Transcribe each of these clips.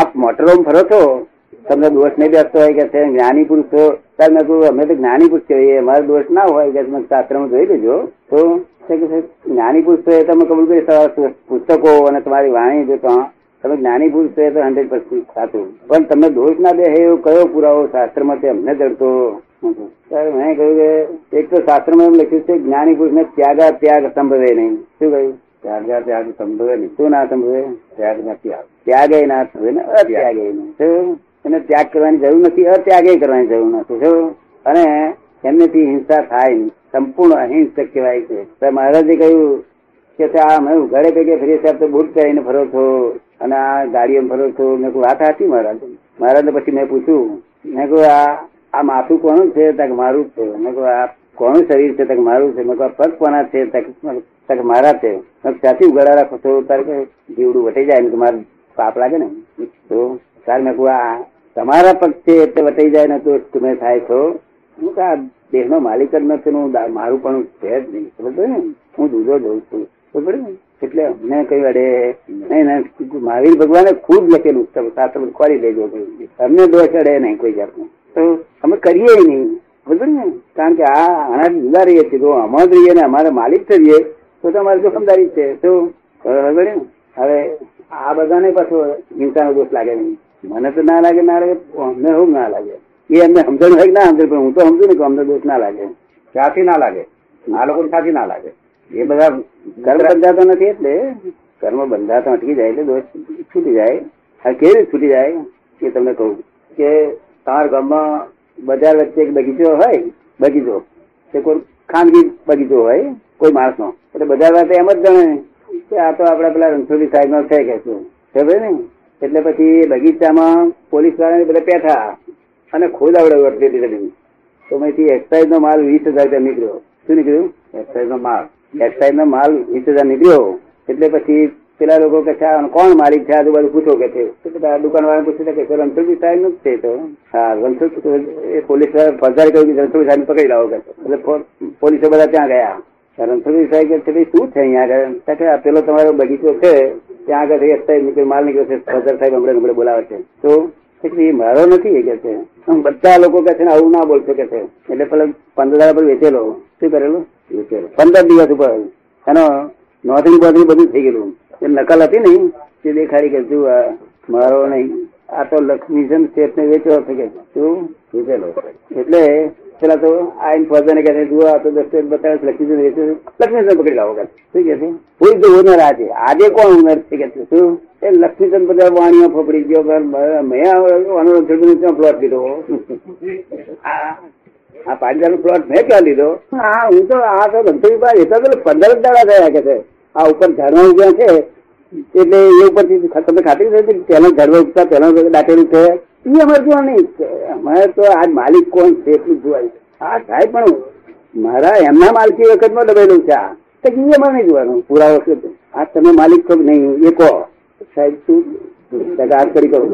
આપ મોટરો ફરો છો? તમને દોષ નહીં બેસતો હોય કે જ્ઞાની પુરુષ છો ત્યારે મેં કહ્યું અમે તો જ્ઞાની પુરુષ કહેવાય. અમારો દોષ ના હોય કે તમે શાસ્ત્રમાં જોઈ લેજો. તો છે જ્ઞાની પુરુષ છો તમે કબૂલ કરી પુસ્તકો અને તમારી વાણી જો તમે જ્ઞાની પુરુષ છો તો હંડ્રેડ પર્સન્ટ સાચું. પણ તમને દોષ ના બે એવો કયો પુરાવો શાસ્ત્રમાં તે અમને જડતો? મેં કહ્યું કે એક તો શાસ્ત્રમાં એમ લખ્યું છે જ્ઞાની પુરુષને ત્યાગા ત્યાગ સંભવે નહીં. શું કહ્યું? ત્યાગા ત્યાગ સંભવે નહીં. શું ના સંભવે? ત્યાગ નથી ત્યાગ ત્યાગે ના સંભવે ને અત્યાગે એને ત્યાગ કરવાની જરૂર નથી અત્યાગે કરવાની જરૂર નથી. શું? અને એમનેથી હિંસા થાય સંપૂર્ણ અહિંસક કહેવાય છે. મહારાજે કહ્યું કે આ અમે ઉઘાડે પૈકી ફરી સાહેબ તો બૂટ પહેરીને ફરો છો અને આ ગાડીઓ ફરો છો. મેં કહ્યું, વાત હતી મહારાજ. મહારાજને પછી મેં પૂછ્યું, મેં કહું આ આ માથું કોનું છે? ત્યાં મારું જ છે. મેં કહ્યું, આ કોનું શરીર છે, તક મારું છે? મેં પગ કોના છે? તક મારા છે? ત્યાંથી ઉગાડા રાખો. તો તારે કે જીવડું વટાઈ જાય. ને મારે પાપ લાગે ને. તો તારે મેં કહું આ તમારા પગ છે એટલે વટાઈ જાય ને તો તમે થાય. છો હું કે આ દેહનો માલિક જ નથી હું મારું પણ છે જ નહીં. ખબર ને? હું દૂધો જોઉં છું. બરાબર ને? એટલે અમને કઈ અડે નહીં મહાવીર ભગવાને ખુદ લખેલું શાસ્ત્ર ખોરી લેજો અમને દોષ અડે નહીં કોઈ જાતનું. તો અમે કરીએ નહીં. કારણ કે આ આનાથી જુદા રહીએ છીએ. તો અમારે રહીએ ને અમારે માલિક થઈએ તો તો અમારી જોખમદારી છે. તો હવે આ બધાને પાછો હિંસાનો દોષ લાગે નહીં. મને તો ના લાગે ના લાગે, અમને શું ના લાગે. એ અમને સમજણ હોય ના સમજણ, પણ હું તો સમજુ ને કે અમને દોષ ના લાગે. ક્યાંથી ના લાગે? આ લોકો ક્યાંથી ના લાગે? એ બધા કર્મ બંધાતો નથી એટલે કર્મ બંધાતો અટકી જાય એટલે દોષ છૂટી જાય. હવે કેવી છૂટી જાય? એ તમને કહું. કે તમારા ગામમાં બજાર વચ્ચે એક બગીચો હોય, બગીચો. તે કોઈ ખાનગી બગીચો હોય, કોઈ માણસનો. એટલે બજાર વાળા એમ જ ગણે કે આ તો આપડા પેલા રણછોડી સાહેબ નો છે કે શું. ખબર ને એટલે પછી બગીચામાં પોલીસ વાળાને બધા પેઠા અને ખોદાવડે વર્તી કરી તો મેથી એક્સાઇઝ નો માલ વીસ હજાર રૂપિયા નીકળ્યો. શું નીકળ્યું? એક્સાઇઝ નો માલ. એક્સાઇઝ નો માલ વીસ હજાર નીકળ્યો. એટલે પછી પેલા લોકો કે છે કોણ માલિક છે? આજુબાજુ પૂછો કે છે. દુકાન વાળા પૂછે કે રણછોડજી સાહેબનું છે તો. હા રણછોડ એ પોલીસ ફરજારી કહ્યું કે રણછોડ સાહેબ પકડી લાવો કે એટલે પોલીસો બધા ત્યાં ગયા. રણછોડજી સાહેબ કે ભાઈ, શું છે અહીંયા આગળ? આ પેલો તમારો બગીચો છે, ત્યાં આગળ રસ્તા નીકળ્યો માલ નીકળ્યો છે ફરજાર સાહેબ હમણાં હમણાં બોલાવે છે. તો એ મારો નથી કે છે. બધા લોકો કે છે ને આવું ના બોલશો કે છે. એટલે પેલા પંદર દાડા પર વેચેલો. શું કરેલું? વેચેલો. પંદર દિવસ ઉપર. એનો નોંધણી બોધણી બધું થઈ ગયેલું. એ નકલ હતી ને તે દેખાડી કે તું આ મારો નહીં. આ તો લક્ષ્મીજન શેઠ ને વેચવા છે કે શું વેચેલો એટલે પેલા તો આઈન ફોજને કહે જુઓ આ તો દસ્તાવેજ બતાવે છે, વેચે છે. પકડી લાવો કે શું કે છે? કોઈ તો ઓનર આજે. આજે કોણ ઓનર છે કે? શું? એ લક્ષ્મીચંદ બધા વાણીઓ ફફડી ગયો મેં પ્લોટ લીધો. આ પાંચ નો પ્લોટ મેં ક્યાં લીધો? હા હું તો આ તો ધંધો પંદર જ દાડા થયા કે છે. આ ઉપર ઝાડવા ઉગ્યા છે, એટલે એ ઉપરથી તમને ખાતરી થઈ હતી પહેલા ઝાડવા ઉગતા પહેલા દાટેલું છે? એ અમારે જોવા નહીં. અમારે તો આ માલિક કોણ છે એટલું જોવાય હા, સાહેબ, પણ મારા એમના માલકી વખતમાં દબાયેલું છે આ. તો એ અમારે નહીં જોવાનું. પૂરા વખત આ તમે માલિક છો નહીં? એ કહો. સાહેબ, શું હાથ કરી કરો?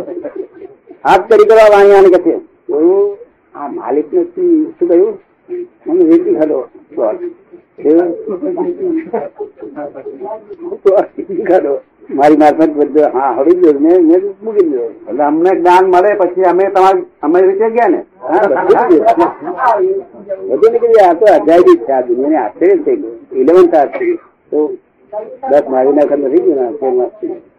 હાથ કરી કરો વાણિયાને કે છે? આ માલિક નથી શું કહ્યું? મને વેચી ખાધો. મારી મારફત બધું હા હવે જ મેં મેં મૂકી દીધો. એટલે અમને જ્ઞાન મળે પછી અમે તમારી અમે રીતે ગયા ને? બધું નીકળી આ તો અજાયબી છે આ દુનિયાને આશ્ચર્ય થઈ ગયું. ઇલેવન્થ આશ્ચર્ય. તો દસ મારી નાખત નથી ગયું.